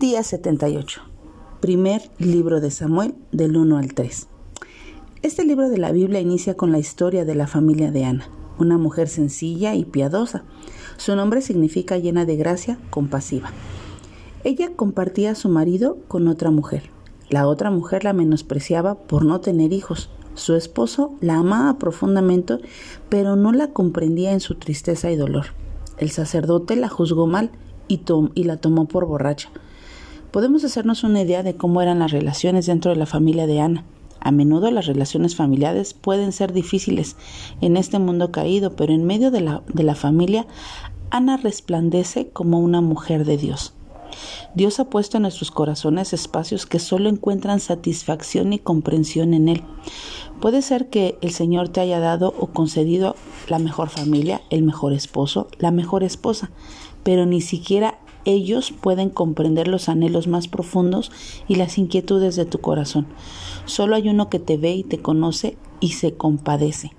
Día 78. Primer libro de Samuel del 1 al 3. Este libro de la Biblia inicia con la historia de la familia de Ana, una mujer sencilla y piadosa. Su nombre significa llena de gracia, compasiva. Ella compartía a su marido con otra mujer. La otra mujer la menospreciaba por no tener hijos. Su esposo la amaba profundamente, pero no la comprendía en su tristeza y dolor. El sacerdote la juzgó mal y, y la tomó por borracha podemos hacernos una idea de cómo eran las relaciones dentro de la familia de Ana. A menudo las relaciones familiares pueden ser difíciles en este mundo caído, pero en medio de la, de la familia, Ana resplandece como una mujer de Dios. Dios ha puesto en nuestros corazones espacios que solo encuentran satisfacción y comprensión en Él. Puede ser que el Señor te haya dado o concedido la mejor familia, el mejor esposo, la mejor esposa, pero ni siquiera ellos pueden comprender los anhelos más profundos y las inquietudes de tu corazón. Solo hay uno que te ve y te conoce y se compadece.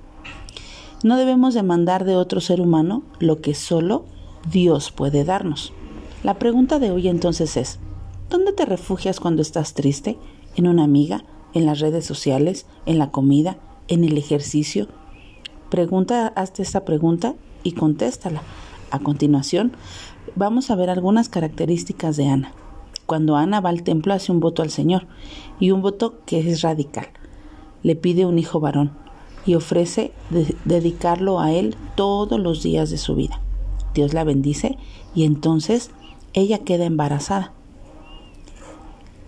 No debemos demandar de otro ser humano lo que solo Dios puede darnos. La pregunta de hoy entonces es, ¿dónde te refugias cuando estás triste? ¿En una amiga? ¿En las redes sociales? ¿En la comida? ¿En el ejercicio? Pregunta, hazte esta pregunta y contéstala. A continuación, vamos a ver algunas características de Ana. Cuando Ana va al templo hace un voto al Señor y un voto que es radical. Le pide un hijo varón y ofrece dedicarlo a él todos los días de su vida. Dios la bendice y entonces ella queda embarazada.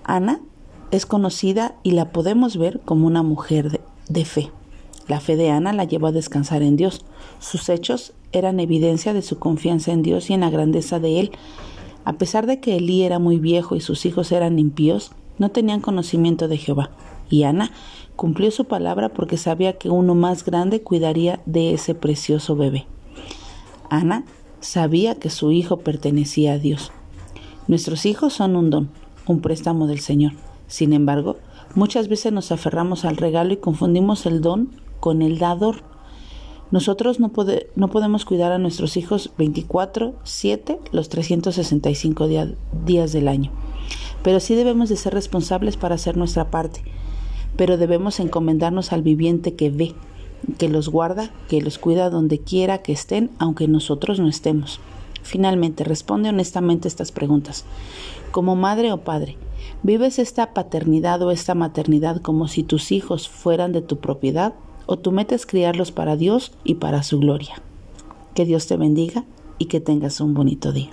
Ana es conocida y la podemos ver como una mujer de, fe. La fe de Ana la llevó a descansar en Dios. Sus hechos eran evidencia de su confianza en Dios y en la grandeza de Él. A pesar de que Elí era muy viejo y sus hijos eran impíos, no tenían conocimiento de Jehová. Y Ana cumplió su palabra porque sabía que uno más grande cuidaría de ese precioso bebé. Ana sabía que su hijo pertenecía a Dios. Nuestros hijos son un don, un préstamo del Señor. Sin embargo, muchas veces nos aferramos al regalo y confundimos el don con el dador. Nosotros no, no podemos cuidar a nuestros hijos 24, 7, los 365 días del año. Pero sí debemos de ser responsables para hacer nuestra parte. Pero debemos encomendarnos al viviente que ve, que los guarda, que los cuida donde quiera que estén, aunque nosotros no estemos. Finalmente, responde honestamente estas preguntas. Como madre o padre, ¿vives esta paternidad o esta maternidad como si tus hijos fueran de tu propiedad o tu meta es criarlos para Dios y para su gloria. Que Dios te bendiga y que tengas un bonito día.